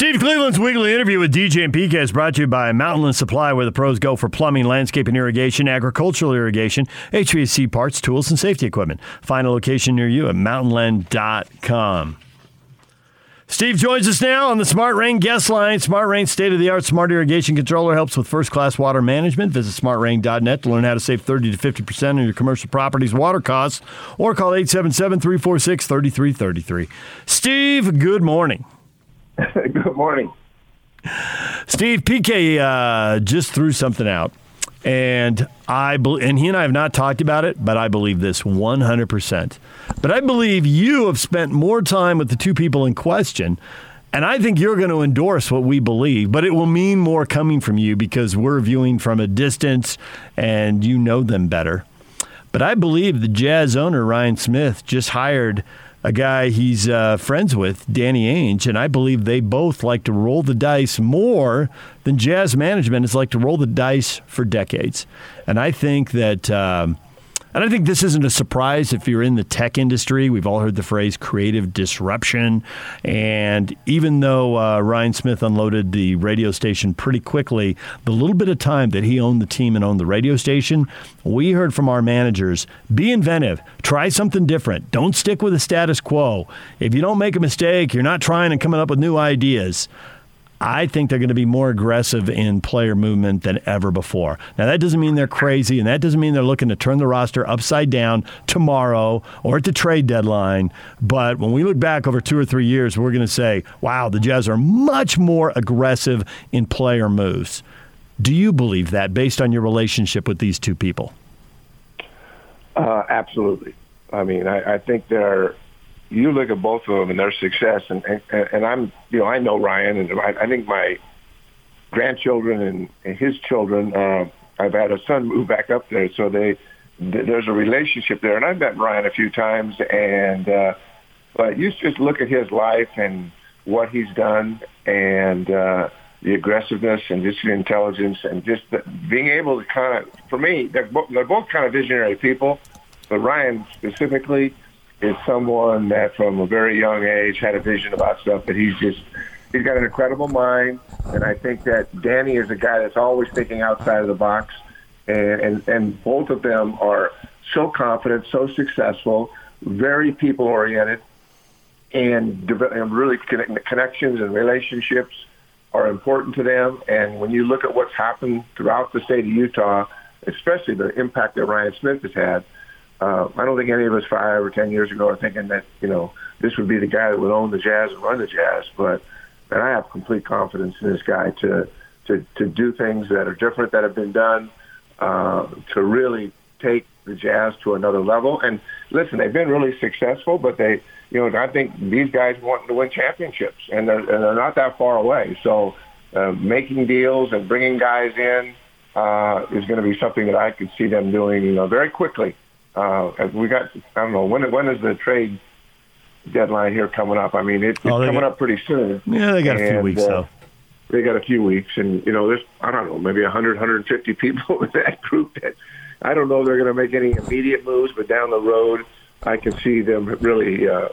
Steve Cleveland's weekly interview with DJ and PK is brought to you by Mountainland Supply, where the pros go for plumbing, landscaping, irrigation, agricultural irrigation, HVAC parts, tools, and safety equipment. Find a location near you at mountainland.com. Steve joins us now on the Smart Rain guest line. Smart Rain state of the art smart irrigation controller helps with first class water management. Visit smartrain.net to learn how to save 30 to 50% on your commercial property's water costs or call 877 346 3333. Steve, good morning. good morning. Steve, PK uh, just threw something out. And I be- and he and I have not talked about it, but I believe this 100%. But I believe you have spent more time with the two people in question, and I think you're going to endorse what we believe, but it will mean more coming from you because we're viewing from a distance and you know them better. But I believe the Jazz owner Ryan Smith just hired a guy he's uh, friends with, Danny Ainge, and I believe they both like to roll the dice more than Jazz management has liked to roll the dice for decades. And I think that. Um, and I think this isn't a surprise if you're in the tech industry. We've all heard the phrase creative disruption. And even though uh, Ryan Smith unloaded the radio station pretty quickly, the little bit of time that he owned the team and owned the radio station, we heard from our managers be inventive, try something different, don't stick with the status quo. If you don't make a mistake, you're not trying and coming up with new ideas. I think they're going to be more aggressive in player movement than ever before. Now, that doesn't mean they're crazy, and that doesn't mean they're looking to turn the roster upside down tomorrow or at the trade deadline. But when we look back over two or three years, we're going to say, wow, the Jazz are much more aggressive in player moves. Do you believe that based on your relationship with these two people? Uh, absolutely. I mean, I, I think they're you look at both of them and their success, and and, and I'm you know I know Ryan, and I, I think my grandchildren and, and his children. Uh, I've had a son move back up there, so they th- there's a relationship there, and I've met Ryan a few times, and uh, but you just look at his life and what he's done, and uh, the aggressiveness and just the intelligence and just the, being able to kind of, for me, they're, bo- they're both kind of visionary people, but Ryan specifically is someone that from a very young age had a vision about stuff that he's just he's got an incredible mind. And I think that Danny is a guy that's always thinking outside of the box. And and, and both of them are so confident, so successful, very people oriented and, and really connect, connections and relationships are important to them. And when you look at what's happened throughout the state of Utah, especially the impact that Ryan Smith has had, uh, I don't think any of us five or ten years ago are thinking that you know this would be the guy that would own the Jazz and run the Jazz. But and I have complete confidence in this guy to to to do things that are different that have been done uh, to really take the Jazz to another level. And listen, they've been really successful, but they you know I think these guys want to win championships, and they're, and they're not that far away. So uh, making deals and bringing guys in uh, is going to be something that I could see them doing you know, very quickly uh, we got, I don't know, when when is the trade deadline here coming up? I mean, it, it's oh, coming got, up pretty soon. Yeah, they got and, a few weeks, uh, though. They got a few weeks, and, you know, there's, I don't know, maybe 100, 150 people in that group that I don't know they're going to make any immediate moves, but down the road, I can see them really, uh,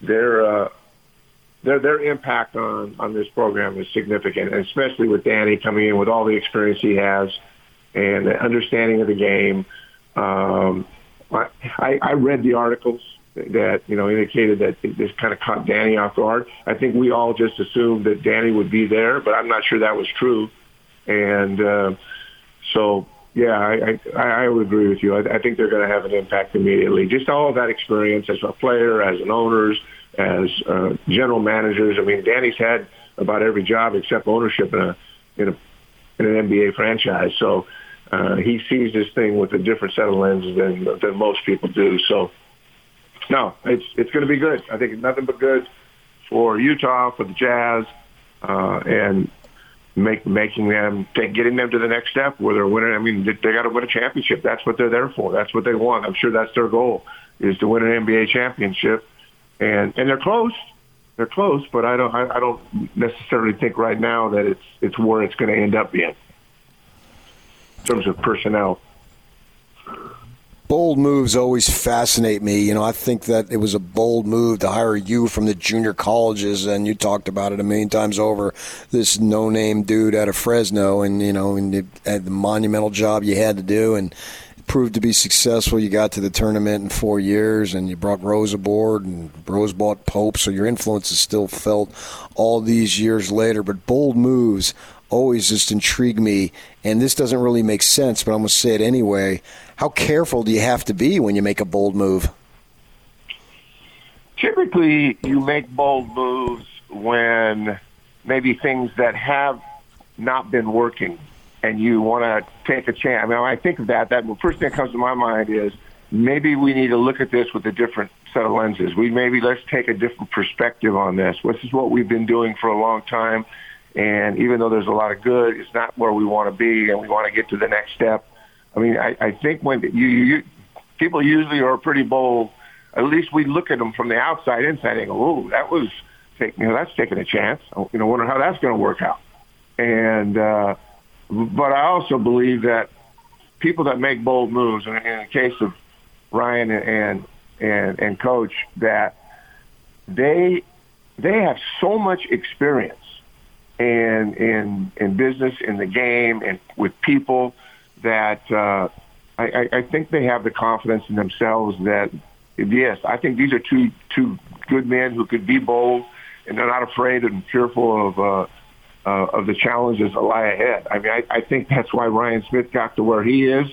their, uh, their, their impact on, on this program is significant, and especially with Danny coming in with all the experience he has and the understanding of the game. Um, I, I read the articles that you know indicated that this kind of caught Danny off guard. I think we all just assumed that Danny would be there, but I'm not sure that was true. And uh, so, yeah, I, I, I would agree with you. I, I think they're going to have an impact immediately. Just all of that experience as a player, as an owners, as uh, general managers. I mean, Danny's had about every job except ownership in a in a in an NBA franchise. So uh, he sees this thing with a different set of lenses than than most people do. So, no, it's it's going to be good. I think it's nothing but good for Utah, for the Jazz, uh, and make making them take, getting them to the next step where they're winning. I mean, they, they got to win a championship. That's what they're there for. That's what they want. I'm sure that's their goal is to win an NBA championship, and and they're close. They're close, but I don't I, I don't necessarily think right now that it's it's where it's going to end up being in terms of personnel. bold moves always fascinate me. You know, I think that it was a bold move to hire you from the junior colleges, and you talked about it a million times over. This no-name dude out of Fresno, and you know, and the, the monumental job you had to do, and proved to be successful. You got to the tournament in four years, and you brought Rose aboard, and Rose bought Pope. So your influence is still felt all these years later. But bold moves always just intrigue me, and this doesn't really make sense, but I'm going to say it anyway. How careful do you have to be when you make a bold move? Typically, you make bold moves when maybe things that have not been working and you want to take a chance. I mean, when I think of that, that first thing that comes to my mind is maybe we need to look at this with a different set of lenses. We maybe let's take a different perspective on this. This is what we've been doing for a long time. And even though there's a lot of good, it's not where we want to be, and we want to get to the next step. I mean, I, I think when you, you people usually are pretty bold. At least we look at them from the outside, inside, and go, "Oh, that was, take, you know, that's taking a chance. You know, wonder how that's going to work out." And uh, but I also believe that people that make bold moves, and in the case of Ryan and and and Coach, that they they have so much experience and in in business, in the game, and with people that uh, I, I think they have the confidence in themselves that yes, I think these are two two good men who could be bold and they're not afraid and fearful of uh, uh, of the challenges that lie ahead. I mean, I, I think that's why Ryan Smith got to where he is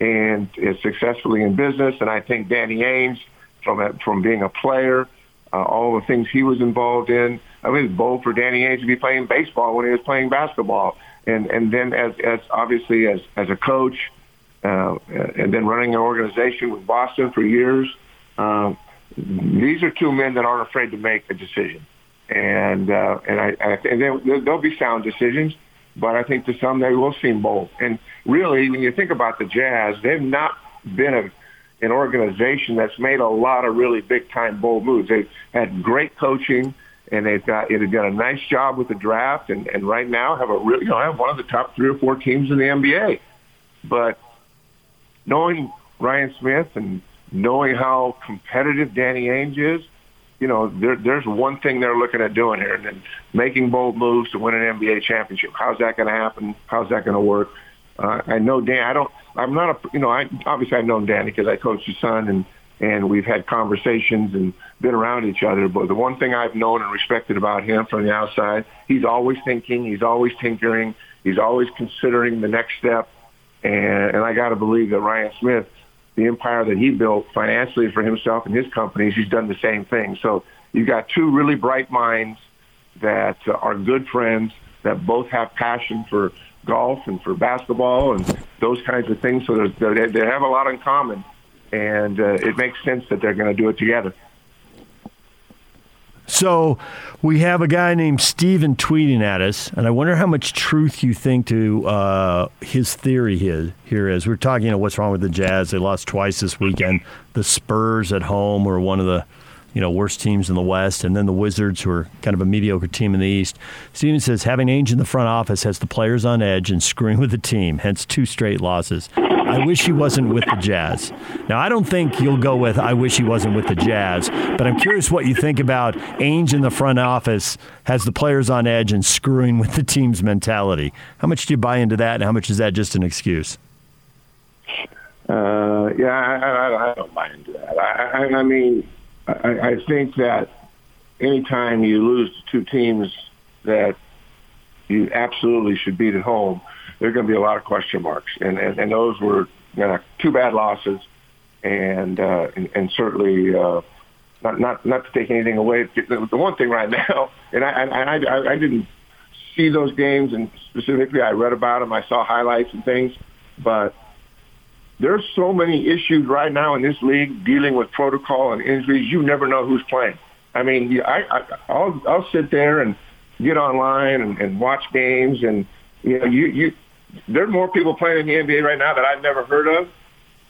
and is successfully in business, and I think Danny Ainge from a, from being a player uh, all the things he was involved in. I mean, it's bold for Danny Ainge to be playing baseball when he was playing basketball, and and then as as obviously as as a coach, uh, and then running an organization with Boston for years. Uh, these are two men that aren't afraid to make a decision, and uh, and I, I and they, they'll be sound decisions. But I think to some they will seem bold. And really, when you think about the Jazz, they've not been a an organization that's made a lot of really big time bold moves. They've had great coaching and they've got they've done a nice job with the draft and, and right now have a really you know have one of the top three or four teams in the NBA. But knowing Ryan Smith and knowing how competitive Danny Ainge is, you know, there, there's one thing they're looking at doing here, and then making bold moves to win an NBA championship. How's that going to happen? How's that going to work? Uh, I know Dan. I don't. I'm not a. You know, I obviously I've known Danny because I coached his son, and and we've had conversations and been around each other. But the one thing I've known and respected about him from the outside, he's always thinking, he's always tinkering, he's always considering the next step. And, and I got to believe that Ryan Smith, the empire that he built financially for himself and his companies, he's done the same thing. So you've got two really bright minds that uh, are good friends that both have passion for golf and for basketball and those kinds of things. So they, they have a lot in common, and uh, it makes sense that they're going to do it together. So we have a guy named Steven tweeting at us, and I wonder how much truth you think to uh, his theory here, is. We're talking, you what's wrong with the Jazz? They lost twice this weekend. The Spurs at home were one of the you know, worst teams in the West, and then the Wizards, who are kind of a mediocre team in the East. Steven says having Ainge in the front office has the players on edge and screwing with the team, hence two straight losses. I wish he wasn't with the Jazz. Now, I don't think you'll go with I wish he wasn't with the Jazz, but I'm curious what you think about Ainge in the front office has the players on edge and screwing with the team's mentality. How much do you buy into that, and how much is that just an excuse? Uh, yeah, I, I, I don't buy into that. I, I, I mean, I, I think that anytime you lose to two teams that you absolutely should beat at home, there are going to be a lot of question marks, and and, and those were you know, two bad losses, and uh, and, and certainly. Uh, not, not not to take anything away. The, the one thing right now, and I, I I I didn't see those games, and specifically I read about them. I saw highlights and things, but there's so many issues right now in this league dealing with protocol and injuries. You never know who's playing. I mean, I, I I'll I'll sit there and get online and, and watch games, and you know, you you there's more people playing in the NBA right now that I've never heard of.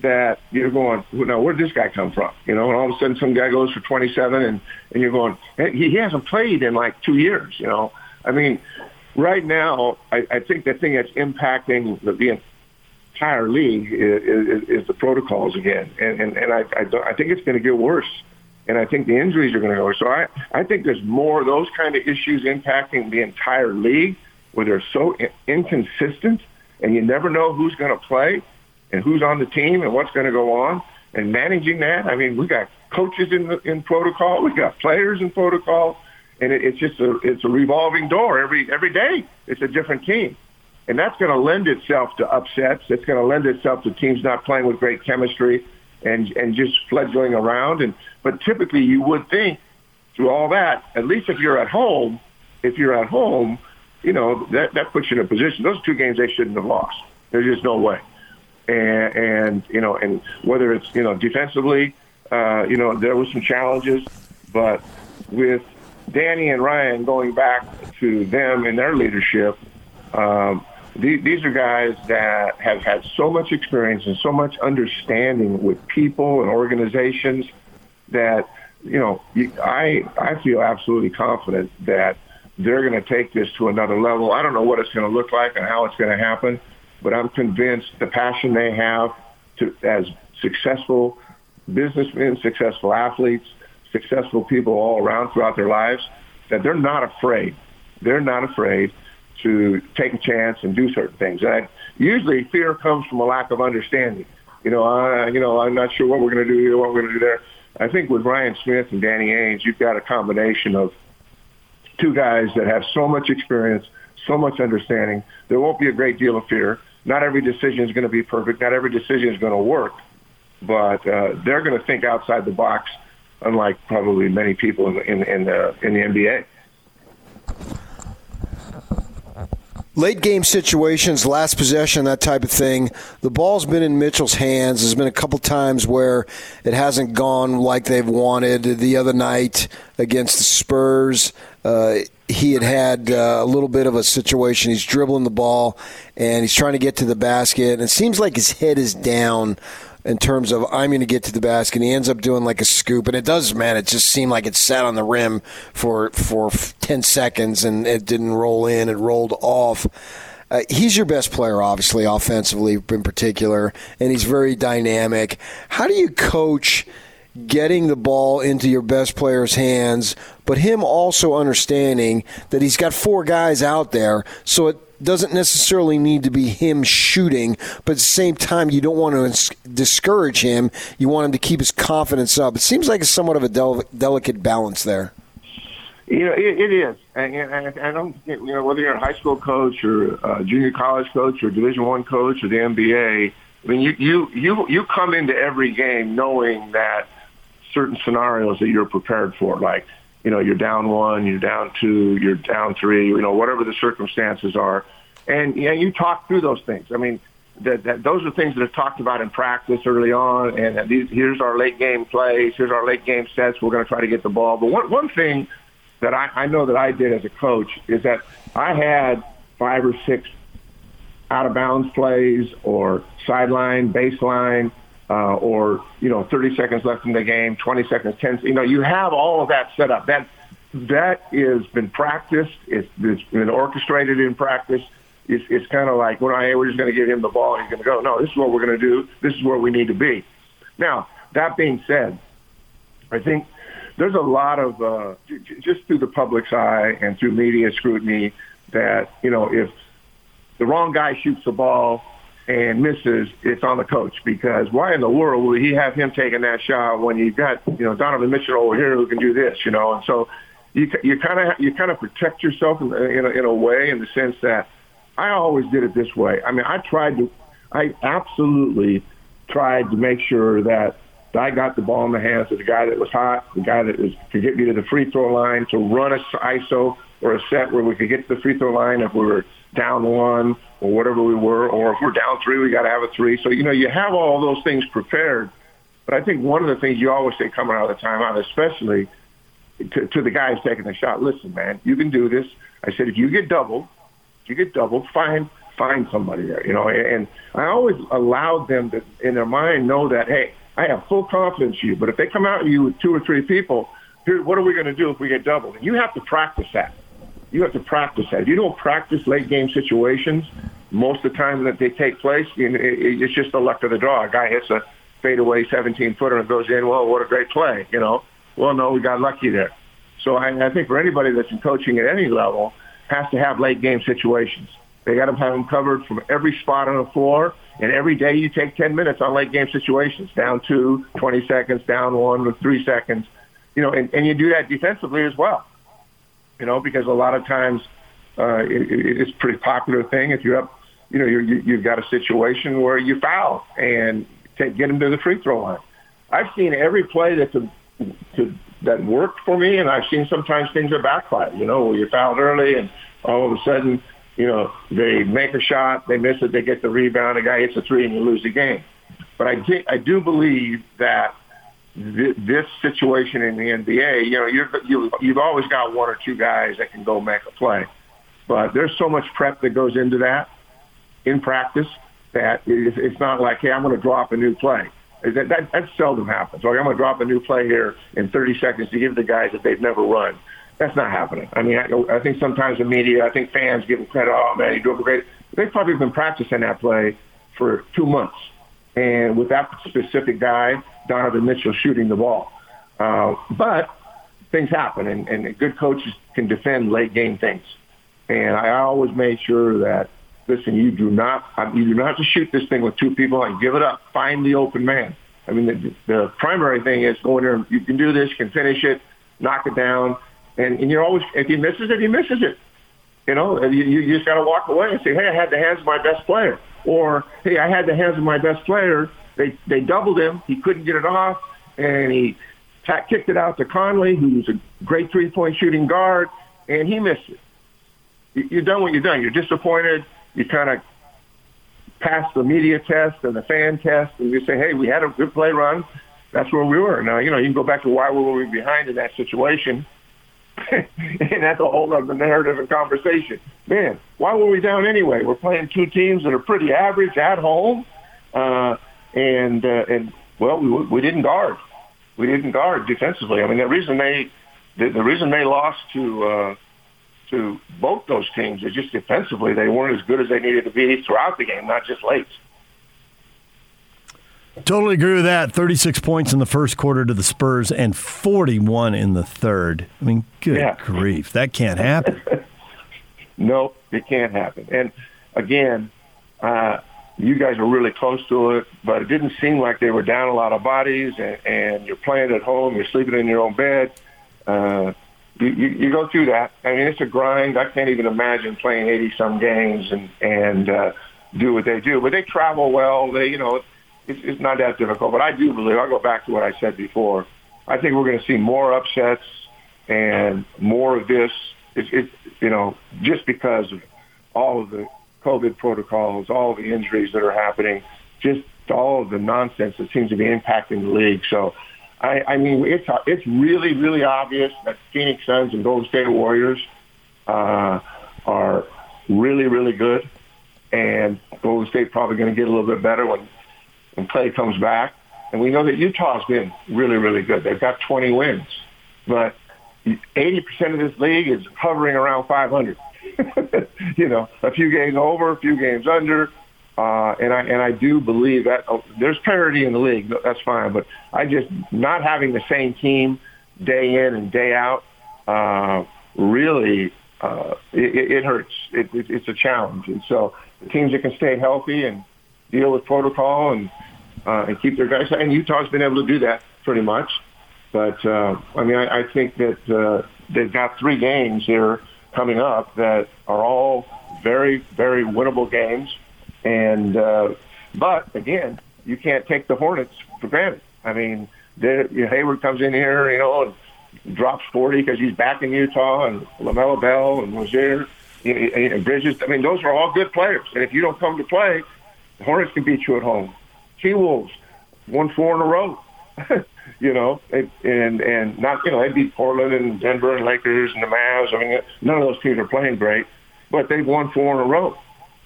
That you're going, now where did this guy come from? You know, and all of a sudden some guy goes for 27, and and you're going, he, he hasn't played in like two years. You know, I mean, right now I, I think the thing that's impacting the, the entire league is, is, is the protocols again, and and, and I I, I think it's going to get worse, and I think the injuries are going to go. So I I think there's more of those kind of issues impacting the entire league where they're so inconsistent, and you never know who's going to play and who's on the team and what's going to go on, and managing that. I mean, we got coaches in the, in protocol, we got players in protocol, and it, it's just a it's a revolving door every every day. It's a different team. And that's going to lend itself to upsets. It's going to lend itself to teams not playing with great chemistry and and just fledgling around. And but typically you would think through all that, at least if you're at home, if you're at home, you know that that puts you in a position. Those two games they shouldn't have lost. There's just no way. And, and you know, and whether it's you know defensively, uh, you know there was some challenges, but with Danny and Ryan going back to them and their leadership, um, these are guys that have had so much experience and so much understanding with people and organizations that you know I I feel absolutely confident that they're going to take this to another level. I don't know what it's going to look like and how it's going to happen, but I'm convinced the passion they have to as successful businessmen, successful athletes, successful people all around throughout their lives that they're not afraid. They're not afraid to take a chance and do certain things. And usually fear comes from a lack of understanding. You know, I, you know, I'm not sure what we're going to do here, what we're going to do there. I think with Ryan Smith and Danny Ainge, you've got a combination of two guys that have so much experience, so much understanding. There won't be a great deal of fear. Not every decision is going to be perfect. Not every decision is going to work, but uh, they're going to think outside the box, unlike probably many people in in, in the in the NBA. Late game situations, last possession, that type of thing. The ball's been in Mitchell's hands. There's been a couple times where it hasn't gone like they've wanted. The other night against the Spurs, uh, he had had uh, a little bit of a situation. He's dribbling the ball and he's trying to get to the basket, and it seems like his head is down in terms of I'm going to get to the basket. He ends up doing like a scoop, and it does, man. It just seemed like it sat on the rim for for ten seconds, and it didn't roll in. It rolled off. Uh, he's your best player, obviously, offensively in particular, and he's very dynamic. How do you coach? Getting the ball into your best player's hands, but him also understanding that he's got four guys out there, so it doesn't necessarily need to be him shooting, but at the same time, you don't want to discourage him. You want him to keep his confidence up. It seems like it's somewhat of a del- delicate balance there. You know, it, it is, and, and I don't. You know, whether you're a high school coach or a junior college coach or Division One coach or the NBA. I mean, you you you you come into every game knowing that certain scenarios that you're prepared for, like you know, you're down one, you're down two, you're down three, you know, whatever the circumstances are. And yeah, you talk through those things. I mean, that, that those are things that are talked about in practice early on. And these, here's our late game plays. Here's our late game sets. We're going to try to get the ball. But one, one thing that I, I know that I did as a coach is that I had five or six out of bounds plays or sideline, baseline, uh, or you know 30 seconds left in the game, 20 seconds, 10. You know, you have all of that set up. That that has been practiced. It's, it's been orchestrated in practice. It's, it's kind of like, well, hey, we're just going to give him the ball he's going to go. No, this is what we're going to do. This is where we need to be. Now, that being said, I think there's a lot of uh, just through the public's eye and through media scrutiny that you know if the wrong guy shoots the ball and misses, it's on the coach because why in the world would he have him taking that shot when you got you know Donovan Mitchell over here who can do this, you know? And so you you kind of you kind of protect yourself in, in a, in a way in the sense that I always did it this way. I mean, I tried to, I absolutely tried to make sure that I got the ball in the hands of the guy that was hot, the guy that was could get me to the free throw line, to run a ISO or a set where we could get to the free throw line if we were down one or whatever we were, or if we're down three, we got to have a three. So, you know, you have all those things prepared. But I think one of the things you always say coming out of the timeout, especially to, to the guys taking the shot, listen, man, you can do this. I said, if you get doubled, if you get doubled, find find somebody there, you know. And I always allowed them to, in their mind, know that, hey, I have full confidence in you. But if they come out at you with two or three people, here, what are we going to do if we get doubled? And you have to practice that you have to practice that. If you don't practice late game situations, most of the time that they take place, you know, it, it's just the luck of the draw. A guy hits a fadeaway 17 footer and goes in. Well, what a great play, you know. Well, no, we got lucky there. So I, I think for anybody that's in coaching at any level, has to have late game situations. They got to have them covered from every spot on the floor. And every day you take 10 minutes on late game situations, down two, 20 seconds, down one with three seconds. You know, and, and you do that defensively as well. You know, because a lot of times uh, it, it's a pretty popular thing. If you're up, you know, you're, you, you've got a situation where you foul and take, get them to the free throw line. I've seen every play that to, to, that worked for me, and I've seen sometimes things that backfire. You know, you fouled early, and all of a sudden, you know, they make a shot, they miss it, they get the rebound, the guy hits a three, and you lose the game. But I, do, I do believe that th- this situation in the NBA, you know, you're, you, you've always got one or two guys that can go make a play. But there's so much prep that goes into that in practice that it's not like, hey, I'm going to drop a new play. That, that, that seldom happens. Like, I'm going to drop a new play here in 30 seconds to give the guys that they've never run. That's not happening. I mean, I, I think sometimes the media, I think fans give him credit. Oh man, he drove a great. They've probably been practicing that play for two months, and with that specific guy, Donovan Mitchell shooting the ball. Uh, but things happen, and, and good coaches can defend late game things. And I always made sure that listen, you do not you do not have to shoot this thing with two people and give it up. Find the open man. I mean, the, the primary thing is going there. You can do this. You can finish it, knock it down, and, and you're always if he misses it, he misses it. You know, you, you just got to walk away and say, hey, I had the hands of my best player, or hey, I had the hands of my best player. They they doubled him. He couldn't get it off, and he t- kicked it out to Conley, who's a great three point shooting guard, and he missed it. You're done what you're done. You're disappointed you kind of pass the media test and the fan test, and you say, hey, we had a good play run. That's where we were. Now, you know, you can go back to why were we behind in that situation. and that's a whole other narrative and conversation. Man, why were we down anyway? We're playing two teams that are pretty average at home, uh, and uh, and well, we we didn't guard. We didn't guard defensively. I mean, the reason they the, the reason they lost to uh, to both those teams is just defensively they weren't as good as they needed to be throughout the game, not just late. Totally agree with that. 36 points in the first quarter to the Spurs and 41 in the third. I mean, good yeah. grief. That can't happen. no, it can't happen. And again, uh, you guys are really close to it, but it didn't seem like they were down a lot of bodies and, and you're playing at home, you're sleeping in your own bed. Uh, you, you, you go through that. I mean, it's a grind. I can't even imagine playing 80 some games and, and, uh, do what they do, but they travel well. They, you know, it's, it's not that difficult, but I do believe, I'll go back to what I said before. I think we're going to see more upsets and more of this. It's, it, you know, just because of all of the COVID protocols, all the injuries that are happening, just all of the nonsense that seems to be impacting the league. So I, I mean, it's it's really really obvious that Phoenix Suns and Golden State Warriors uh, are really really good, and Golden State probably going to get a little bit better when when Klay comes back. And we know that Utah's been really really good. They've got 20 wins, but 80% of this league is hovering around 500. you know, a few games over, a few games under. Uh, and I and I do believe that oh, there's parity in the league. That's fine, but I just not having the same team day in and day out uh, really uh, it, it hurts. It, it, it's a challenge, and so the teams that can stay healthy and deal with protocol and uh, and keep their guys. And Utah's been able to do that pretty much. But uh, I mean, I, I think that uh, they've got three games here coming up that are all very, very winnable games. And uh, but again, you can't take the Hornets for granted. I mean, you know, Hayward comes in here, you know, and drops 40 because he's back in Utah, and LaMelo Ball and Rozier, and Bridges. I mean, those are all good players. And if you don't come to play, the Hornets can beat you at home. T Wolves won four in a row. you know, and and not you know they beat Portland and Denver and Lakers and the Mavs. I mean, none of those teams are playing great, but they've won four in a row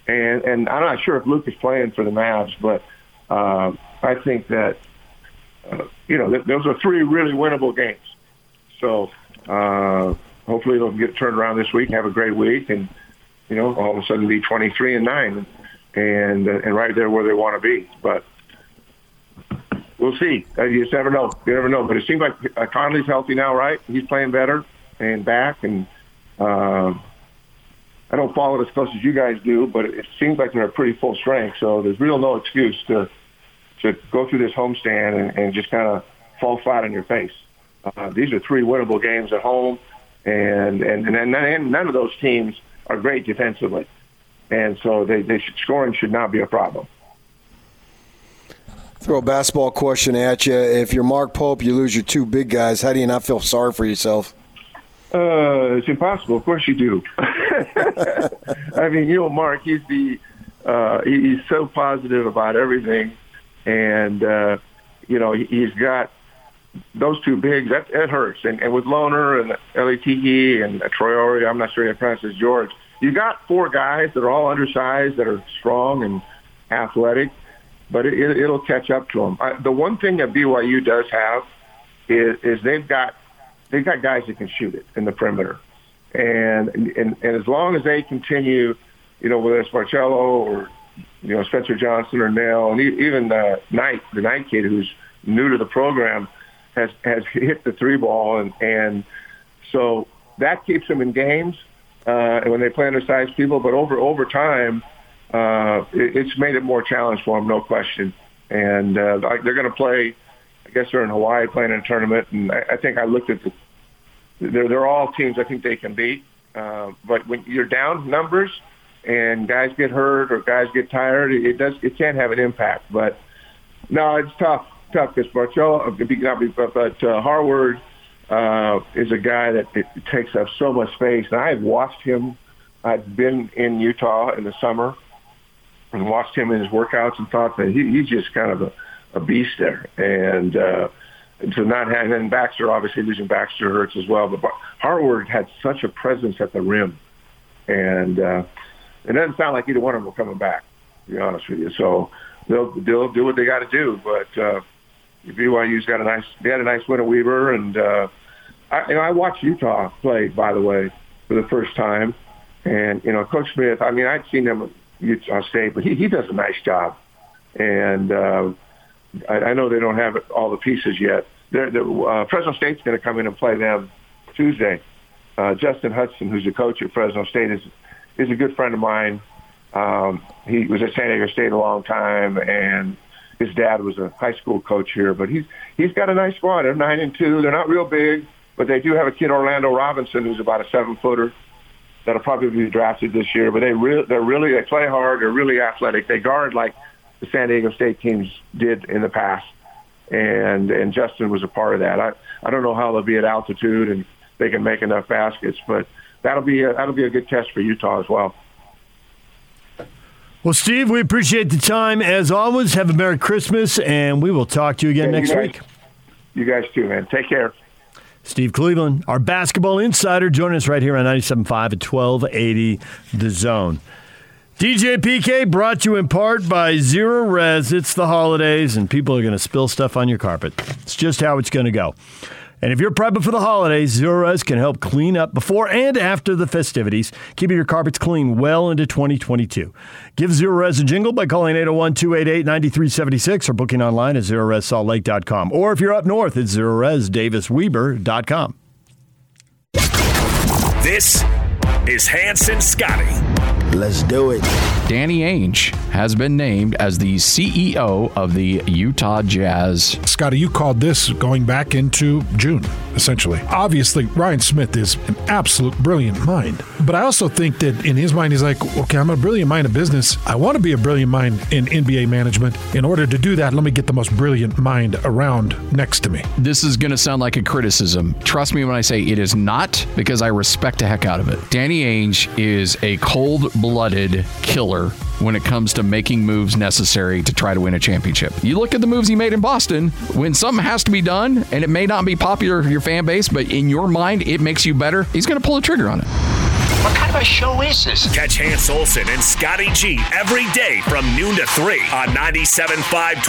and and I'm not sure if Luka is playing for the Mavs, but uh, I think that uh, you know th- those are three really winnable games. So uh, hopefully they'll get turned around this week have a great week, and you know, all of a sudden be 23 and nine, and uh, and right there where they want to be. But we'll see. Uh, you just never know. You never know. But it seems like Conley's healthy now, right? He's playing better and back, and uh, I don't follow it as close as you guys do, but it seems like they're at pretty full strength. So there's real no excuse to to go through this homestand and, and just kind of fall flat on your face. Uh, these are three winnable games at home, and and and, and none of those teams are great defensively, and so they, they should, scoring should not be a problem. Throw a basketball question at you. If you're Mark Pope, you lose your two big guys. How do you not feel sorry for yourself? Uh, it's impossible. Of course you do. I mean, you know, Mark, he's the uh, he's so positive about everything, and uh, you know, he's got those two bigs. That, that hurts. And, and with Lohner and Elitiki and Traore, I'm not sure how his George. You got four guys that are all undersized, that are strong and athletic, but it, it, it'll catch up to them. I, the one thing that BYU does have is, is they've got they've got guys that can shoot it in the perimeter, and and, and as long as they continue, you know, whether it's Barcello or you know Spencer Johnson or Nell, and even the Knight, the Knight kid who's new to the program, has has hit the three ball, and and so that keeps them in games uh, when they play undersized people. But over over time, uh, it, it's made it more challenging for them, no question. And uh, they're going to play. I guess they're in Hawaii playing in a tournament, and I, I think I looked at the. They're they're all teams I think they can beat. Uh, but when you're down numbers and guys get hurt or guys get tired, it does it can have an impact. But no, it's tough, tough because Barcello, but, but uh, Harward uh, is a guy that it, takes up so much space. And I've watched him. I've been in Utah in the summer and watched him in his workouts and thought that he, he's just kind of a, a beast there. And uh, to not have, and Baxter, obviously losing Baxter hurts as well. But Harward had such a presence at the rim. And uh, it doesn't sound like either one of them are coming back, to be honest with you. So they'll, they'll do what they got to do. But uh, BYU's got a nice, they had a nice win at Weber. And, uh, I, know, I watched Utah play, by the way, for the first time. And, you know, Coach Smith, I mean, I'd seen him at Utah State, but he, he does a nice job. And uh, I know they don't have all the pieces yet. They're, they're, uh, Fresno State's going to come in and play them Tuesday. Uh, Justin Hutson, who's the coach at Fresno State, is is a good friend of mine. Um, he was at San Diego State a long time, and his dad was a high school coach here. But he's he's got a nice squad. They're nine and two. They're not real big, but they do have a kid Orlando Robinson who's about a seven footer that'll probably be drafted this year. But they re- they're really they play hard. They're really athletic. They guard like the San Diego State teams did in the past, and and Justin was a part of that. I I don't know how they'll be at altitude and they can make enough baskets, but that'll be a, that'll be a good test for Utah as well. Well, Steve, we appreciate the time as always. Have a Merry Christmas, and we will talk to you again Yeah, next you guys- week. You guys too, man. Take care. Steve Cleveland, our basketball insider, joining us right here on 97.5 at 1280 The Zone. DJ PK brought to you in part by Zerorez. It's the holidays, and people are going to spill stuff on your carpet. It's just how it's going to go. And if you're prepping for the holidays, Zerorez can help clean up before and after the festivities, keeping your carpets clean well into 2022. Give Zerorez a jingle by calling 801 288 9376 or booking online at zerorezsaltlake.com. Or if you're up north, it's zerorezdavisweber.com. This is Hans and Scotty. Let's do it. Danny Ainge has been named as the CEO of the Utah Jazz. Scotty, you called this going back into June, essentially. Obviously, Ryan Smith is an absolute brilliant mind. But I also think that in his mind, he's like, okay, I'm a brilliant mind of business. I want to be a brilliant mind in NBA management. In order to do that, let me get the most brilliant mind around next to me. This is going to sound like a criticism. Trust me when I say it is not because I respect the heck out of it. Danny Ainge is a cold blooded killer when it comes to making moves necessary to try to win a championship. You look at the moves he made in Boston, when something has to be done, and it may not be popular with your fan base, but in your mind, it makes you better, he's going to pull the trigger on it. What kind of a show is this? Catch Hans Olsen and Scotty G every day from noon to 3 on 97.5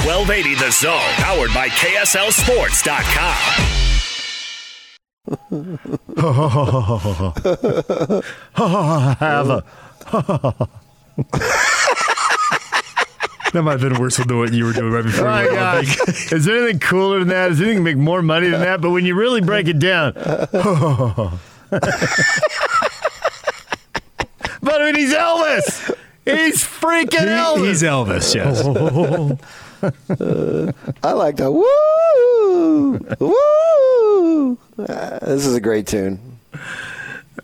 1280 The Zone. Powered by KSLSports.com. have a That might have been worse than what you were doing right before. Oh my you God. Is there anything cooler than that? Is there anything make more money than that? But when you really break it down, but I mean, he's Elvis. He's freaking Elvis. He's Elvis, yes. I like the woo woo. Uh, this is a great tune.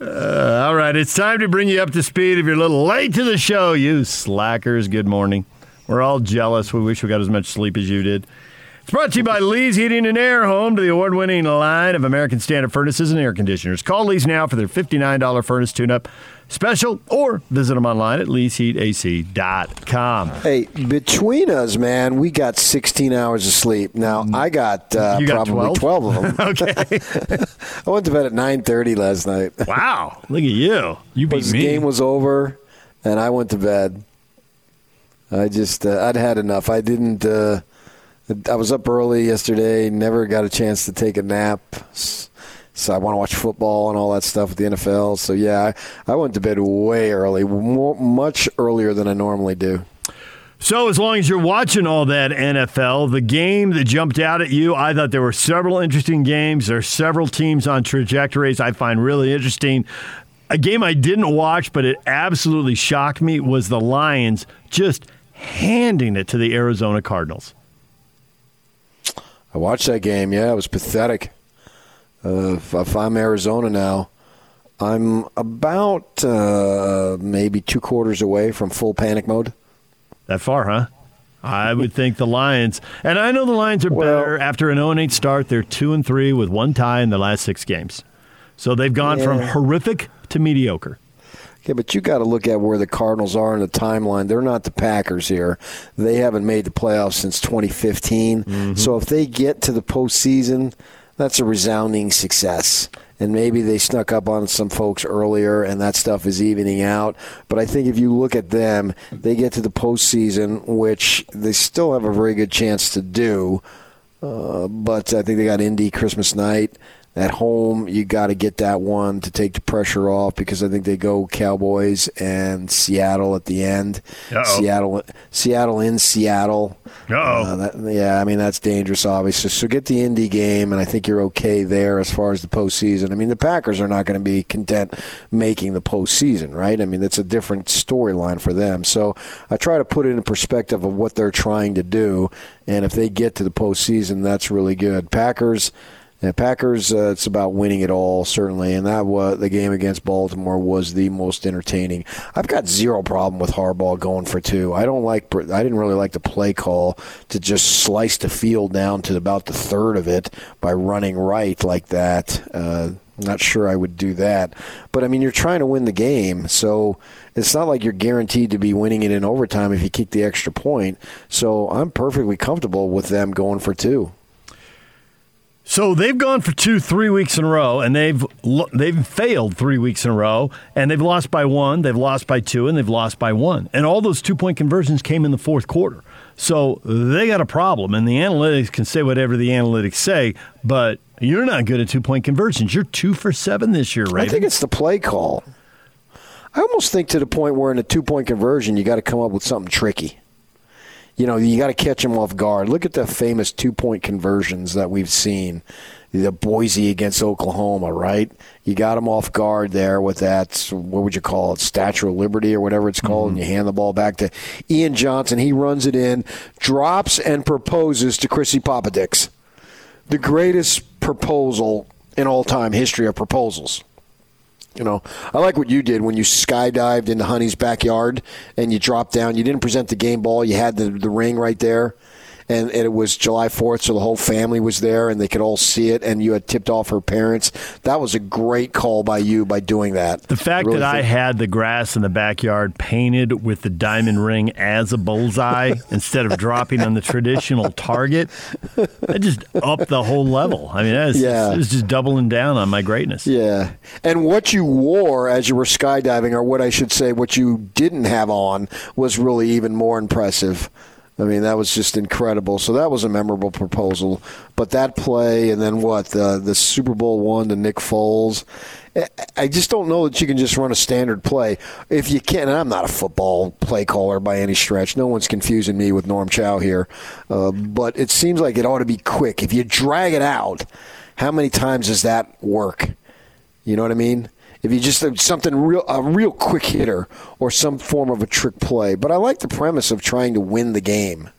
Uh, all right, it's time to bring you up to speed. If you're a little late to the show, you slackers, good morning. We're all jealous. We wish we got as much sleep as you did. It's brought to you by Lee's Heating and Air, home to the award winning line of American Standard furnaces and air conditioners. Call Lee's now for their $59 furnace tune up special or visit them online at leesheatac.com. Hey, between us, man, we got 16 hours of sleep. Now I got, uh, got probably 12? 12 of them. Okay. I went to bed at 9:30 last night. wow. Look at you. You beat the game was over, and I went to bed. I just uh, I'd had enough. I didn't. Uh, I was up early yesterday. Never got a chance to take a nap. S- So I want to watch football and all that stuff with the NFL. So yeah, I, I went to bed way early, more, much earlier than I normally do. So, as long as you're watching all that NFL, the game that jumped out at you, I thought there were several interesting games. There are several teams on trajectories I find really interesting. A game I didn't watch, but it absolutely shocked me, was the Lions just handing it to the Arizona Cardinals. I watched that game. Yeah, it was pathetic. Uh, if, if I'm Arizona now, I'm about uh, maybe two quarters away from full panic mode. That far, huh? I would think the Lions, and I know the Lions are Well- better after an 0 8 start. They're 2 and 3 with one tie in the last six games. So they've gone from horrific to mediocre. Okay, but you got to look at where the Cardinals are in the timeline. They're not the Packers here. They haven't made the playoffs since 2015. So if they get to the postseason, that's a resounding success. And maybe they snuck up on some folks earlier, and that stuff is evening out. But I think if you look at them, they get to the postseason, which they still have a very good chance to do. Uh, but I think they got Indy Christmas night at home. You got to get that one to take the pressure off because I think they go Cowboys and Seattle at the end. Uh-oh. Seattle, Seattle in Seattle. Uh, that, yeah, I mean that's dangerous, obviously. So get the Indy game, and I think you're okay there as far as the postseason. I mean, the Packers are not going to be content making the postseason, right? I mean, that's a different storyline for them. So I try to put it in perspective of what they're trying to do, and if they get to the postseason, that's really good. Packers. Yeah, Packers. Uh, it's about winning it all, certainly, and that was the game against Baltimore was the most entertaining. I've got zero problem with Harbaugh going for two. I don't like. I didn't really like the play call to just slice the field down to about the third of it by running right like that. Uh, not sure I would do that, but I mean, you're trying to win the game, so it's not like you're guaranteed to be winning it in overtime if you kick the extra point. So I'm perfectly comfortable with them going for two. So they've gone for two, three weeks in a row, and they've they've failed three weeks in a row, and they've lost by one, they've lost by two, and they've lost by one, and all those two point conversions came in the fourth quarter. So they got a problem, and the analytics can say whatever the analytics say, but you're not good at two point conversions. You're two for seven this year, right? I think it's the play call. I almost think to the point where in a two point conversion, you got to come up with something tricky. You know, you got to catch them off guard. Look at the famous two point conversions that we've seen. The Boise against Oklahoma, right? You got them off guard there with that, what would you call it, Statue of Liberty or whatever it's called, and mm-hmm. you hand the ball back to Ian Johnson. He runs it in, drops, and proposes to Chrissy Popadics. The greatest proposal in all time history of proposals. You know, I like what you did when you skydived into Honey's backyard and you dropped down. You didn't present the game ball. You had the, the ring right there. And, and it was July 4th, so the whole family was there and they could all see it. And you had tipped off her parents. That was a great call by you by doing that. The fact Really that I had the grass in the backyard painted with the diamond ring as a bullseye instead of dropping on the traditional target, that just upped the whole level. I mean, that is, Yeah. it was just doubling down on my greatness. Yeah. And what you wore as you were skydiving, or what I should say, what you didn't have on, was really even more impressive. I mean, that was just incredible. So that was a memorable proposal. But that play, and then what? The, the Super Bowl one to Nick Foles. I just don't know that you can just run a standard play. If you can, and I'm not a football play caller by any stretch. No one's confusing me with Norm Chow here. Uh, but it seems like it ought to be quick. If you drag it out, how many times does that work? You know what I mean? If you just something real, a real quick hitter or some form of a trick play. But I like the premise of trying to win the game.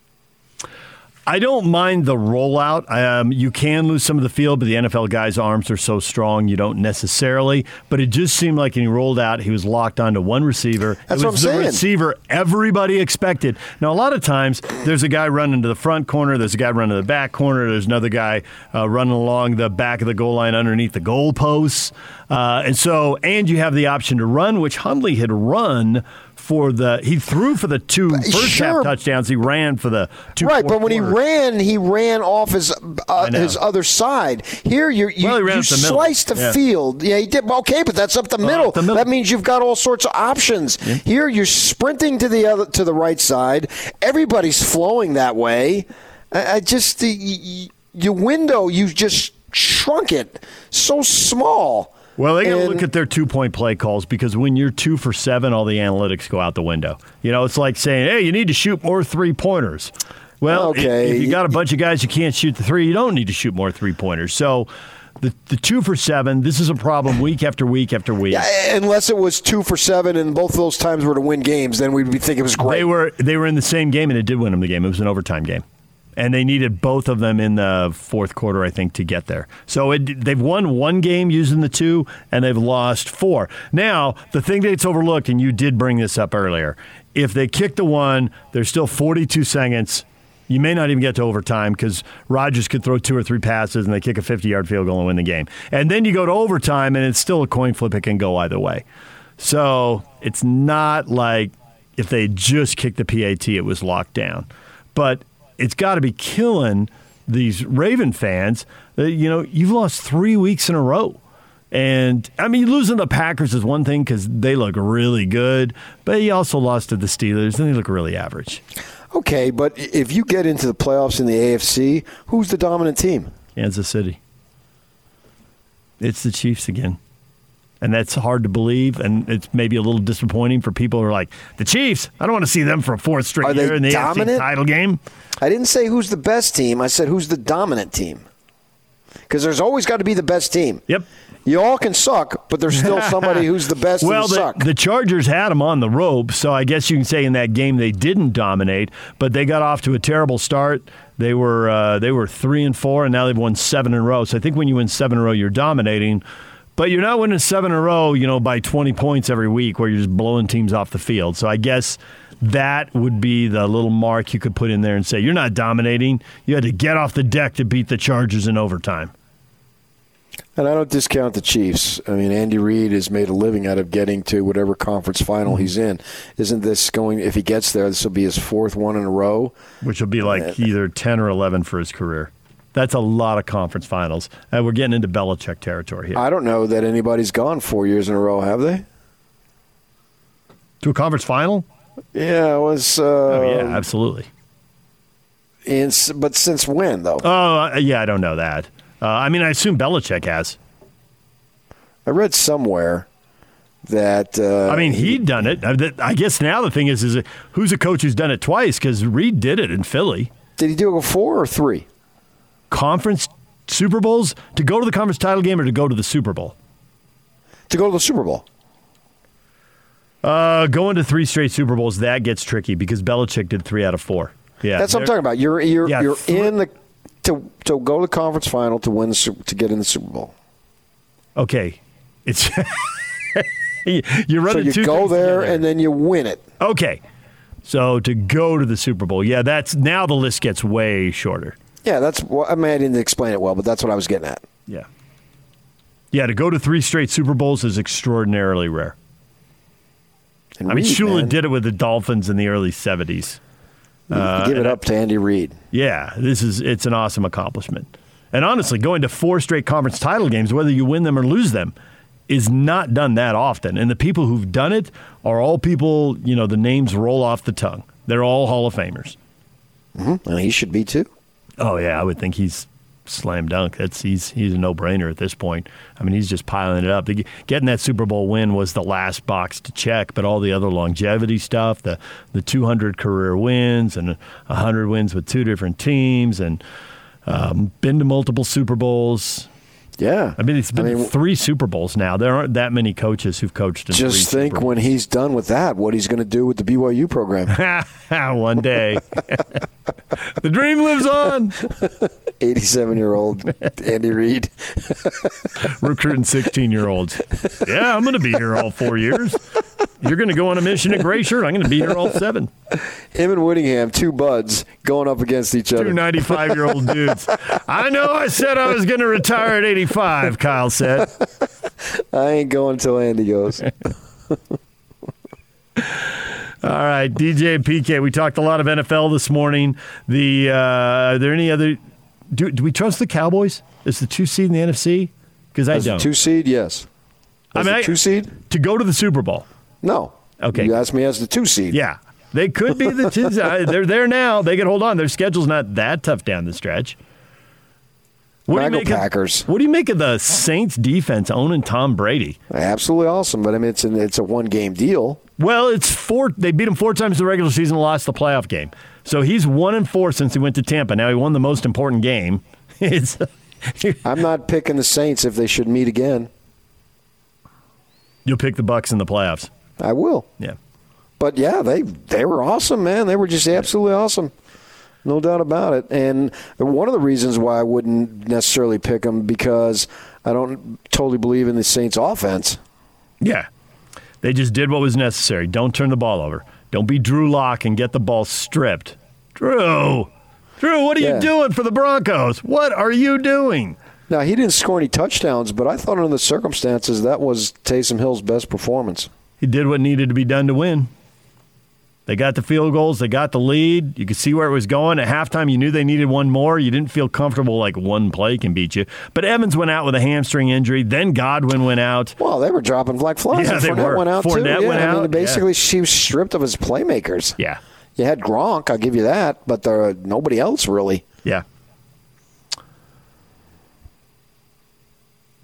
I don't mind the rollout. Um, you can lose some of the field, but the NFL guy's arms are so strong you don't necessarily. But it just seemed like when he rolled out, he was locked onto one receiver. That's it what I'm the saying. receiver everybody expected. Now, a lot of times there's a guy running to the front corner, there's a guy running to the back corner, there's another guy uh, running along the back of the goal line underneath the goalposts. Uh, and so, and you have the option to run, which Huntley had run for the he threw for the two first sure. half touchdowns. He ran for the two. Right, but when he ran, he ran off his uh, his other side. Here, you're, you Well, you the middle. sliced the Yeah. field. Yeah, he did. Okay, but that's up the, Oh, middle. the middle. That means you've got all sorts of options. Here, you're sprinting to the other to the right side. Everybody's flowing that way. I, I just the your window, you just shrunk it so small. Well, they got to look at their two point play calls because when you're two for seven, all the analytics go out the window. You know, it's like saying, hey, you need to shoot more three pointers. Well, Okay. if you got a bunch of guys who can't shoot the three, you don't need to shoot more three pointers. So the, the two for seven, this is a problem week after week after week. Yeah, unless it was two for seven, and both of those times were to win games, then we'd be thinking it was great. They were they were in the same game and it did win them the game. It was an overtime game. And they needed both of them in the fourth quarter, I think, to get there. So it, they've won one game using the two, and they've lost four. Now, the thing that's overlooked, and you did bring this up earlier, if they kick the one, there's still 42 seconds. You may not even get to overtime because Rodgers could throw two or three passes and they kick a 50 yard field goal and win the game. And then you go to overtime, and it's still a coin flip. It can go either way. So it's not like if they just kicked the PAT, it was locked down. But it's got to be killing these Raven fans. Uh, you know, you've lost three weeks in a row. And I mean, losing the Packers is one thing because they look really good, but you also lost to the Steelers and they look really average. Okay, but if you get into the playoffs in the AFC, who's the dominant team? Kansas City. It's the Chiefs again. And that's hard to believe, and it's maybe a little disappointing for people who are like, the Chiefs, I don't want to see them for a fourth straight Are year in the AFC title game. I didn't say who's the best team. I said who's the dominant team. Because there's always got to be the best team. Yep. You all can suck, but there's still somebody who's the best Well, the, suck. the Chargers had them on the rope, so I guess you can say in that game they didn't dominate, but they got off to a terrible start. They were uh, they were three and four, and now they've won seven in a row. So I think when you win seven in a row, you're dominating. But you're not winning seven in a row, you know, by 20 points every week, where you're just blowing teams off the field. So I guess that would be the little mark you could put in there and say you're not dominating. You had to get off the deck to beat the Chargers in overtime. and I don't discount the Chiefs. I mean, Andy Reid has made a living out of getting to whatever conference final mm-hmm. he's in. Isn't this going, if he gets there, this will be his fourth one in a row? which will be like either 10 or 11 for his career. That's a lot of conference finals. And we're getting into Belichick territory here. I don't know that anybody's gone four years in a row, have they? to a conference final? Yeah, it was. Uh, Oh, yeah, absolutely. in, but since when, though? Oh, uh, yeah, I don't know that. Uh, I mean, I assume Belichick has. I read somewhere that. Uh, I mean, he'd done it. I I guess now the thing is, is who's a coach who's done it twice? Because Reid did it in Philly. did he do it four or three? Conference Super Bowls to go to the conference title game or to go to the Super Bowl. To go to the Super Bowl. Uh, going to three straight Super Bowls that gets tricky because Belichick did three out of four. Yeah, That's what I'm talking about. You're you're Yeah, you're three- in the to to go to the conference final to win the, to get in the Super Bowl. Okay, it's you're So you two go there together. and then you win it. okay. So to go to the Super Bowl, yeah, that's now the list gets way shorter. Yeah, that's what I mean. I didn't explain it well, but that's what I was getting at. Yeah, yeah, to go to three straight Super Bowls is extraordinarily rare. And I mean, Shula man, did it with the Dolphins in the early '70s. you give it uh, up to Andy Reid. Yeah, this is it's an awesome accomplishment. And honestly, going to four straight conference title games, whether you win them or lose them, is not done that often. And the people who've done it are all people, you know, the names roll off the tongue. They're all Hall of Famers. Mm-hmm. And he should be too. Oh yeah, I would think he's slam dunk. That's he's he's a no brainer at this point. I mean, he's just piling it up. The, getting that Super Bowl win was the last box to check, but all the other longevity stuff, the the 200 career wins and 100 wins with two different teams, and um, been to multiple Super Bowls. Yeah. I mean, it's been I mean, three Super Bowls now. There aren't that many coaches who've coached in Just think when he's done with that, what he's going to do with the BYU program. One day. the dream lives on. 87 year old Andy Reid. recruiting 16 year olds. Yeah, I'm going to be here all four years. You're going to go on a mission at Glacier. I'm going to be here all seven. Him and Whittingham, two buds, going up against each other. Two 95 year old dudes. I know I said I was going to retire at 85, Kyle said. I ain't going until Andy goes. All right, DJ and PK, we talked a lot of NFL this morning. The uh, Are there any other. Do, do we trust the Cowboys Is the two seed in the NFC? Because I As don't. two seed, yes. I As mean, a I- two seed? to go to the Super Bowl. No. Okay. You asked me as the two seed. Yeah. They could be the two. they're there now. They can hold on. Their schedule's not that tough down the stretch. What I go make Packers. Of, what do you make of the Saints defense owning Tom Brady? Absolutely awesome, but I mean it's an, it's a one game deal. Well, it's four. They beat him four times in the regular season, and lost the playoff game. So he's one and four since he went to Tampa. Now he won the most important game. It's I'm not picking the Saints if they should meet again. you'll pick the Bucks in the playoffs. I will. Yeah. But yeah, they they were awesome, man. They were just absolutely awesome. No doubt about it. And one of the reasons why I wouldn't necessarily pick them because I don't totally believe in the Saints offense. Yeah. They just did what was necessary. Don't turn the ball over. Don't be Drew Lock and get the ball stripped. Drew, Drew, what are Yeah. you doing for the Broncos? What are you doing? Now, he didn't score any touchdowns, but I thought under the circumstances that was Taysom Hill's best performance. He did what needed to be done to win. They got the field goals. They got the lead. You could see where it was going. At halftime, you knew they needed one more. You didn't feel comfortable like one play can beat you. But Evans went out with a hamstring injury. Then Godwin went out. Well, they were dropping like flies. Yeah, and they Fournette were. went out too. Fournette Yeah, went I mean, out, basically, she was stripped of his playmakers. Yeah. You had Gronk, I'll give you that, but there nobody else really. Yeah.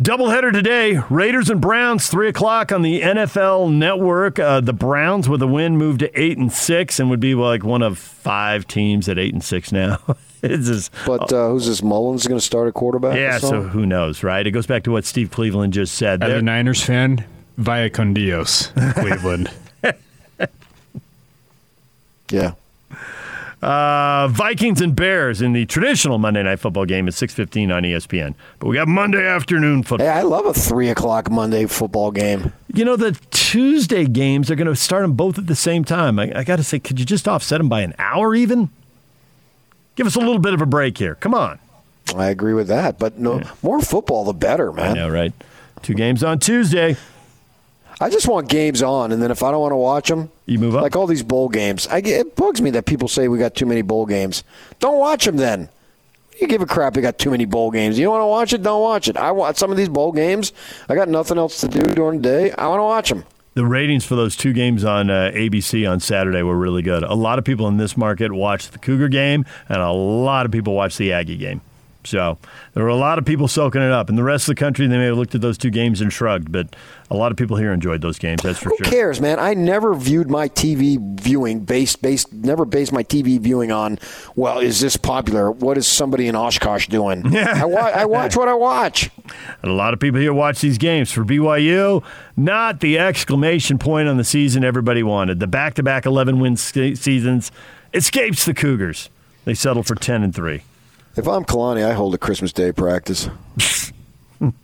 Doubleheader today. Raiders and Browns, three o'clock on the NFL Network. Uh, the Browns, with a win, moved to eight and six, and would be like one of five teams at eight and six now. it's just, But uh, who's this Mullens going to start a quarterback? yeah. So who knows, right? It goes back to what Steve Cleveland just said. As They're- a Niners fan, via con Dios, Cleveland. yeah. Uh, Vikings and Bears in the traditional Monday Night Football game at six fifteen on ESPN. But we got Monday afternoon football. Hey, I love a three o'clock Monday football game. You know, the Tuesday games, they're going to start them both at the same time. I, I got to say, could you just offset them by an hour even? Give us a little bit of a break here. Come on. I agree with that, but no more football the better, man. I know, right? Two games on Tuesday. I just want games on, and then if I don't want to watch them, You move up. like all these bowl games. I it bugs me that people say we got too many bowl games. Don't watch them then. You give a crap. We got too many bowl games. You don't want to watch it? Don't watch it. I watch some of these bowl games. I got nothing else to do during the day. I want to watch them. The ratings for those two games on uh, ABC on Saturday were really good. A lot of people in this market watched the Cougar game, and a lot of people watched the Aggie game. So there were a lot of people soaking it up. In the rest of the country, they may have looked at those two games and shrugged, but a lot of people here enjoyed those games. That's for Who sure. Who cares, man? I never viewed my TV viewing based based never based my TV viewing on. Well, is this popular? What is somebody in Oshkosh doing? I, wa- I watch what I watch. And a lot of people here watch these games. For BYU, not the exclamation point on the season everybody wanted. The back to back 11 win se- seasons escapes the Cougars. They settle for 10 and 3. If I'm Kalani, I hold a Christmas Day practice.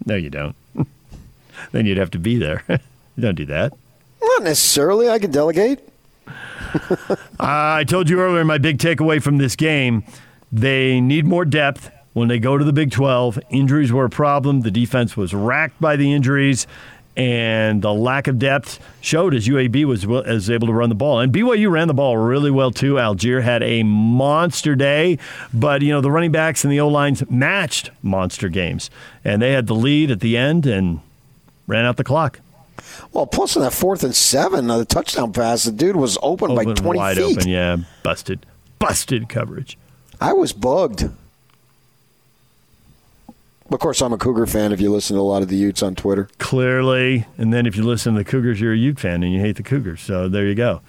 No, you don't. then you'd have to be there. you don't do that. Not necessarily. I can delegate. I told you earlier my big takeaway from this game they need more depth when they go to the Big 12. Injuries were a problem. The defense was racked by the injuries, and the lack of depth showed as UAB was, was able to run the ball. And BYU ran the ball really well, too. Allgeier had a monster day, but, you know, the running backs and the O lines matched monster games. And they had the lead at the end and ran out the clock. Well, plus on that fourth and seven, the touchdown pass, the dude was open, by Open, 20 wide feet. open, yeah. Busted. Busted coverage. I was bugged. Of course, I'm a Cougar fan. If you listen to a lot of the Utes on Twitter, clearly. And then if you listen to the Cougars, you're a Ute fan and you hate the Cougars. So there you go.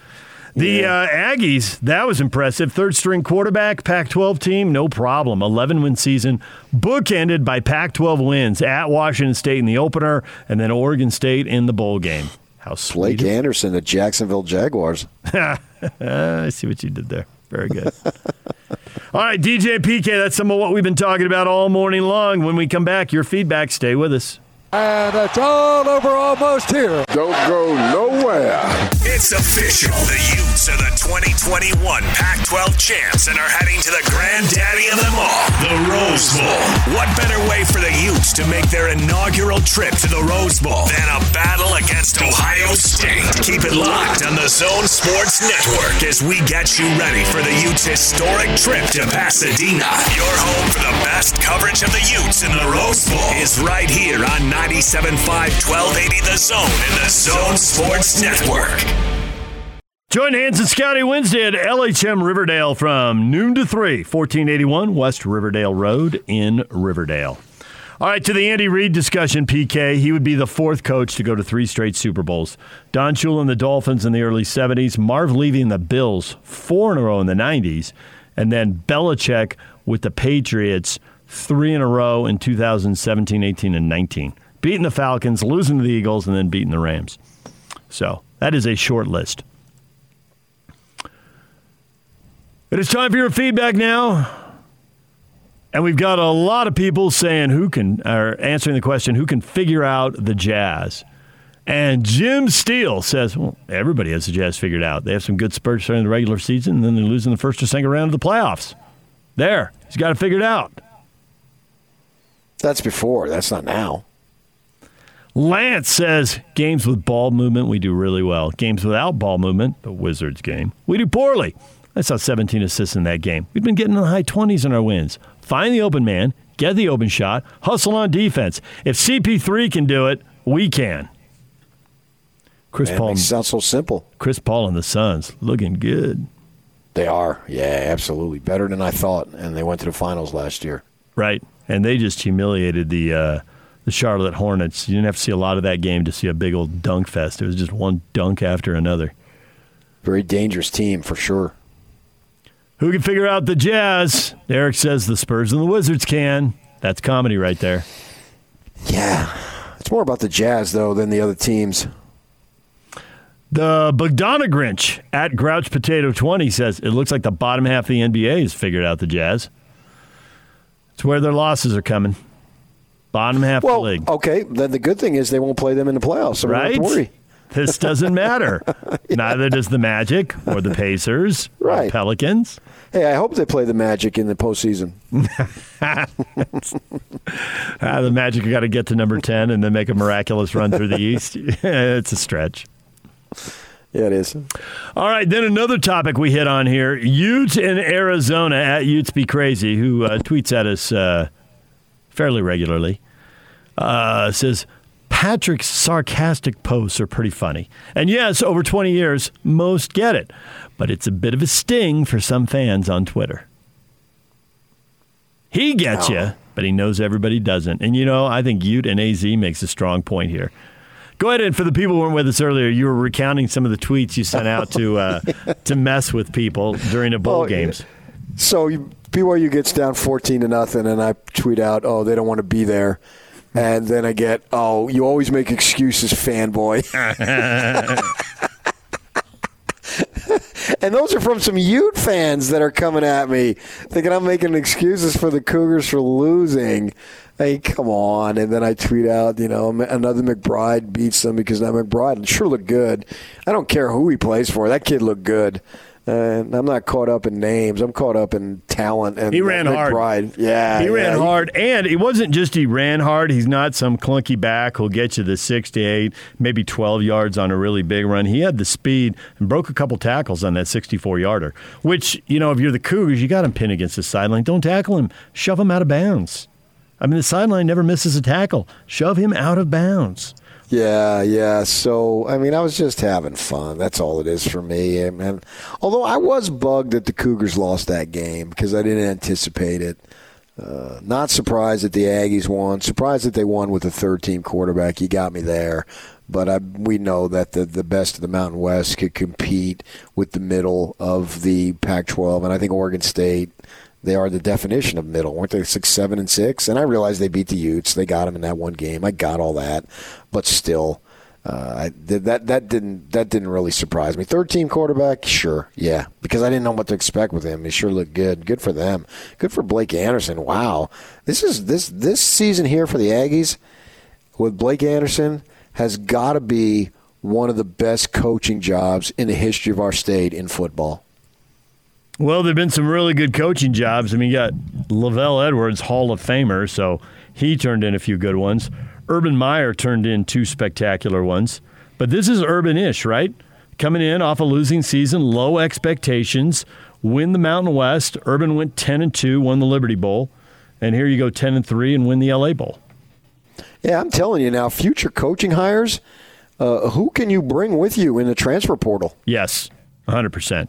The uh, Aggies, that was impressive. Third string quarterback, Pac 12 team, no problem. 11 win season, bookended by Pac 12 wins at Washington State in the opener and then Oregon State in the bowl game. How sweet. Blake Anderson, the Jacksonville Jaguars. I see what you did there. Very good. all right, DJ PK, that's some of what we've been talking about all morning long. When we come back, your feedback, stay with us. And it's all over almost here. Don't go nowhere. It's official. The Utes are the 2021 Pac 12 champs and are heading to the granddaddy of them all, the Rose Bowl. What better way for the Utes to make their inaugural trip to the Rose Bowl than a battle against Ohio State? Keep it locked on the Zone Sports Network as we get you ready for the Utes' historic trip to Pasadena. Your home for the best coverage of the Utes in the Rose Bowl is right here on 97.5 1280 The Zone and the Zone Sports Network. Join Hans and Scotty Wednesday at LHM Riverdale from noon to 3, 1481 West Riverdale Road in Riverdale. All right, to the Andy Reid discussion, PK. He would be the fourth coach to go to three straight Super Bowls. Don Shula and the Dolphins in the early 70s, Marv Levy and the Bills, four in a row in the 90s, and then Belichick with the Patriots, three in a row in 2017, 18, and 19 beating the Falcons, losing to the Eagles, and then beating the Rams. So that is a short list. It is time for your feedback now. And we've got a lot of people saying who can, or answering the question, who can figure out the Jazz. And Jim Steele says, well, everybody has the Jazz figured out. They have some good spurts during the regular season, and then they lose in the first or second round of the playoffs. There. He's got it figured out. That's before. That's not now. Lance says games with ball movement we do really well. Games without ball movement, the Wizards game, we do poorly. I saw 17 assists in that game. We've been getting in the high 20s in our wins. Find the open man, get the open shot, hustle on defense. If CP3 can do it, we can. Chris Man, Paul makes it sound so simple. Chris Paul and the Suns looking good. They are, yeah, absolutely better than I thought, and they went to the finals last year. Right, and they just humiliated the uh, the Charlotte Hornets. You didn't have to see a lot of that game to see a big old dunk fest. It was just one dunk after another. Very dangerous team for sure. Who can figure out the Jazz? Eric says the Spurs and the Wizards can. That's comedy right there. Yeah, it's more about the Jazz though than the other teams. The Bogdana Grinch at Grouch Potato 20 says it looks like the bottom half of the NBA has figured out the Jazz. It's where their losses are coming. Bottom half well, of the league. Okay, then the good thing is they won't play them in the playoffs, so right? don't worry. This doesn't matter. yeah. Neither does the Magic or the Pacers right. or Pelicans. Hey, I hope they play the Magic in the postseason. ah, the Magic got to get to number 10 and then make a miraculous run through the East. it's a stretch. Yeah, it is. All right, then another topic we hit on here: Utes in Arizona at Utes Be Crazy, who uh, tweets at us uh, fairly regularly, uh, says Patrick's sarcastic posts are pretty funny, and yes, over twenty years, most get it, but it's a bit of a sting for some fans on Twitter. He gets oh. you, but he knows everybody doesn't, and you know I think Ute and AZ makes a strong point here. Go ahead and for the people who weren't with us earlier, you were recounting some of the tweets you sent out to uh, to mess with people during the bowl well, games. So BYU gets down fourteen to nothing, and I tweet out, "Oh, they don't want to be there." And then I get, "Oh, you always make excuses, fanboy." and those are from some Ute fans that are coming at me, thinking I'm making excuses for the Cougars for losing. Hey, come on. And then I tweet out, you know, another McBride beats them because that McBride sure looked good. I don't care who he plays for. That kid looked good. And I'm not caught up in names. I'm caught up in talent. And he ran hard. Yeah, he yeah. ran hard, and it wasn't just he ran hard. He's not some clunky back who'll get you the six to eight, maybe 12 yards on a really big run. He had the speed and broke a couple tackles on that 64 yarder. Which you know, if you're the Cougars, you got him pinned against the sideline. Don't tackle him. Shove him out of bounds. I mean, the sideline never misses a tackle. Shove him out of bounds. Yeah, yeah. So, I mean, I was just having fun. That's all it is for me. And although I was bugged that the Cougars lost that game because I didn't anticipate it. Uh, not surprised that the Aggies won. Surprised that they won with a third team quarterback. You got me there. But I, we know that the, the best of the Mountain West could compete with the middle of the Pac 12. And I think Oregon State, they are the definition of middle. Weren't they six, seven, and six? And I realized they beat the Utes. They got them in that one game. I got all that. But still, uh, I, that that didn't that didn't really surprise me. Third team quarterback, sure, yeah, because I didn't know what to expect with him. He sure looked good. Good for them. Good for Blake Anderson. Wow, this is this this season here for the Aggies with Blake Anderson has got to be one of the best coaching jobs in the history of our state in football. Well, there've been some really good coaching jobs. I mean, you got LaVell Edwards, Hall of Famer, so he turned in a few good ones. Urban Meyer turned in two spectacular ones. But this is Urban ish, right? Coming in off a losing season, low expectations, win the Mountain West. Urban went 10 and 2, won the Liberty Bowl. And here you go 10 and 3 and win the LA Bowl. Yeah, I'm telling you now, future coaching hires, uh, who can you bring with you in the transfer portal? Yes, 100%.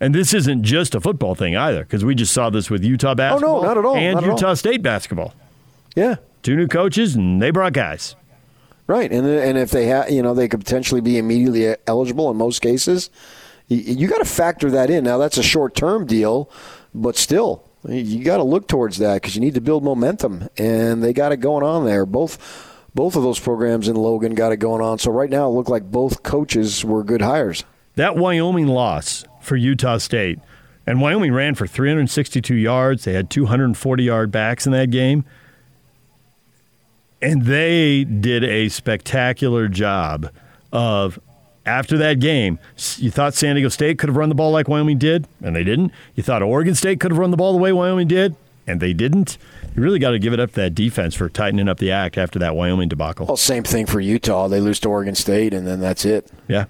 And this isn't just a football thing either, because we just saw this with Utah basketball. Oh, no, not at all. And not Utah all. State basketball. Yeah. Two new coaches, and they brought guys. Right, and and if they have, you know, they could potentially be immediately eligible in most cases. You, you got to factor that in. Now that's a short term deal, but still, you got to look towards that because you need to build momentum, and they got it going on there. Both both of those programs in Logan got it going on. So right now, it looked like both coaches were good hires. That Wyoming loss for Utah State, and Wyoming ran for 362 yards. They had 240 yard backs in that game. And they did a spectacular job of, after that game, you thought San Diego State could have run the ball like Wyoming did, and they didn't. You thought Oregon State could have run the ball the way Wyoming did, and they didn't. You really got to give it up to that defense for tightening up the act after that Wyoming debacle. Well, same thing for Utah. They lose to Oregon State, and then that's it. Yeah.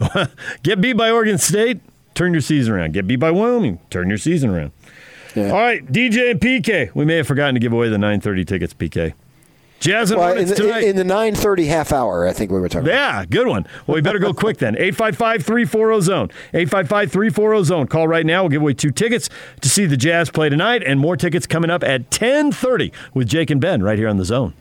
Get beat by Oregon State, turn your season around. Get beat by Wyoming, turn your season around. Yeah. All right, DJ and PK. We may have forgotten to give away the 9:30 tickets, PK. Jazz and Well, in, the, tonight. in the 9:30 half hour, I think we were talking. about. yeah, good one. Well, we better go quick then. 855-340 zone. 855-340 zone. Call right now. We'll give away two tickets to see the Jazz play tonight and more tickets coming up at 10:30 with Jake and Ben right here on the zone.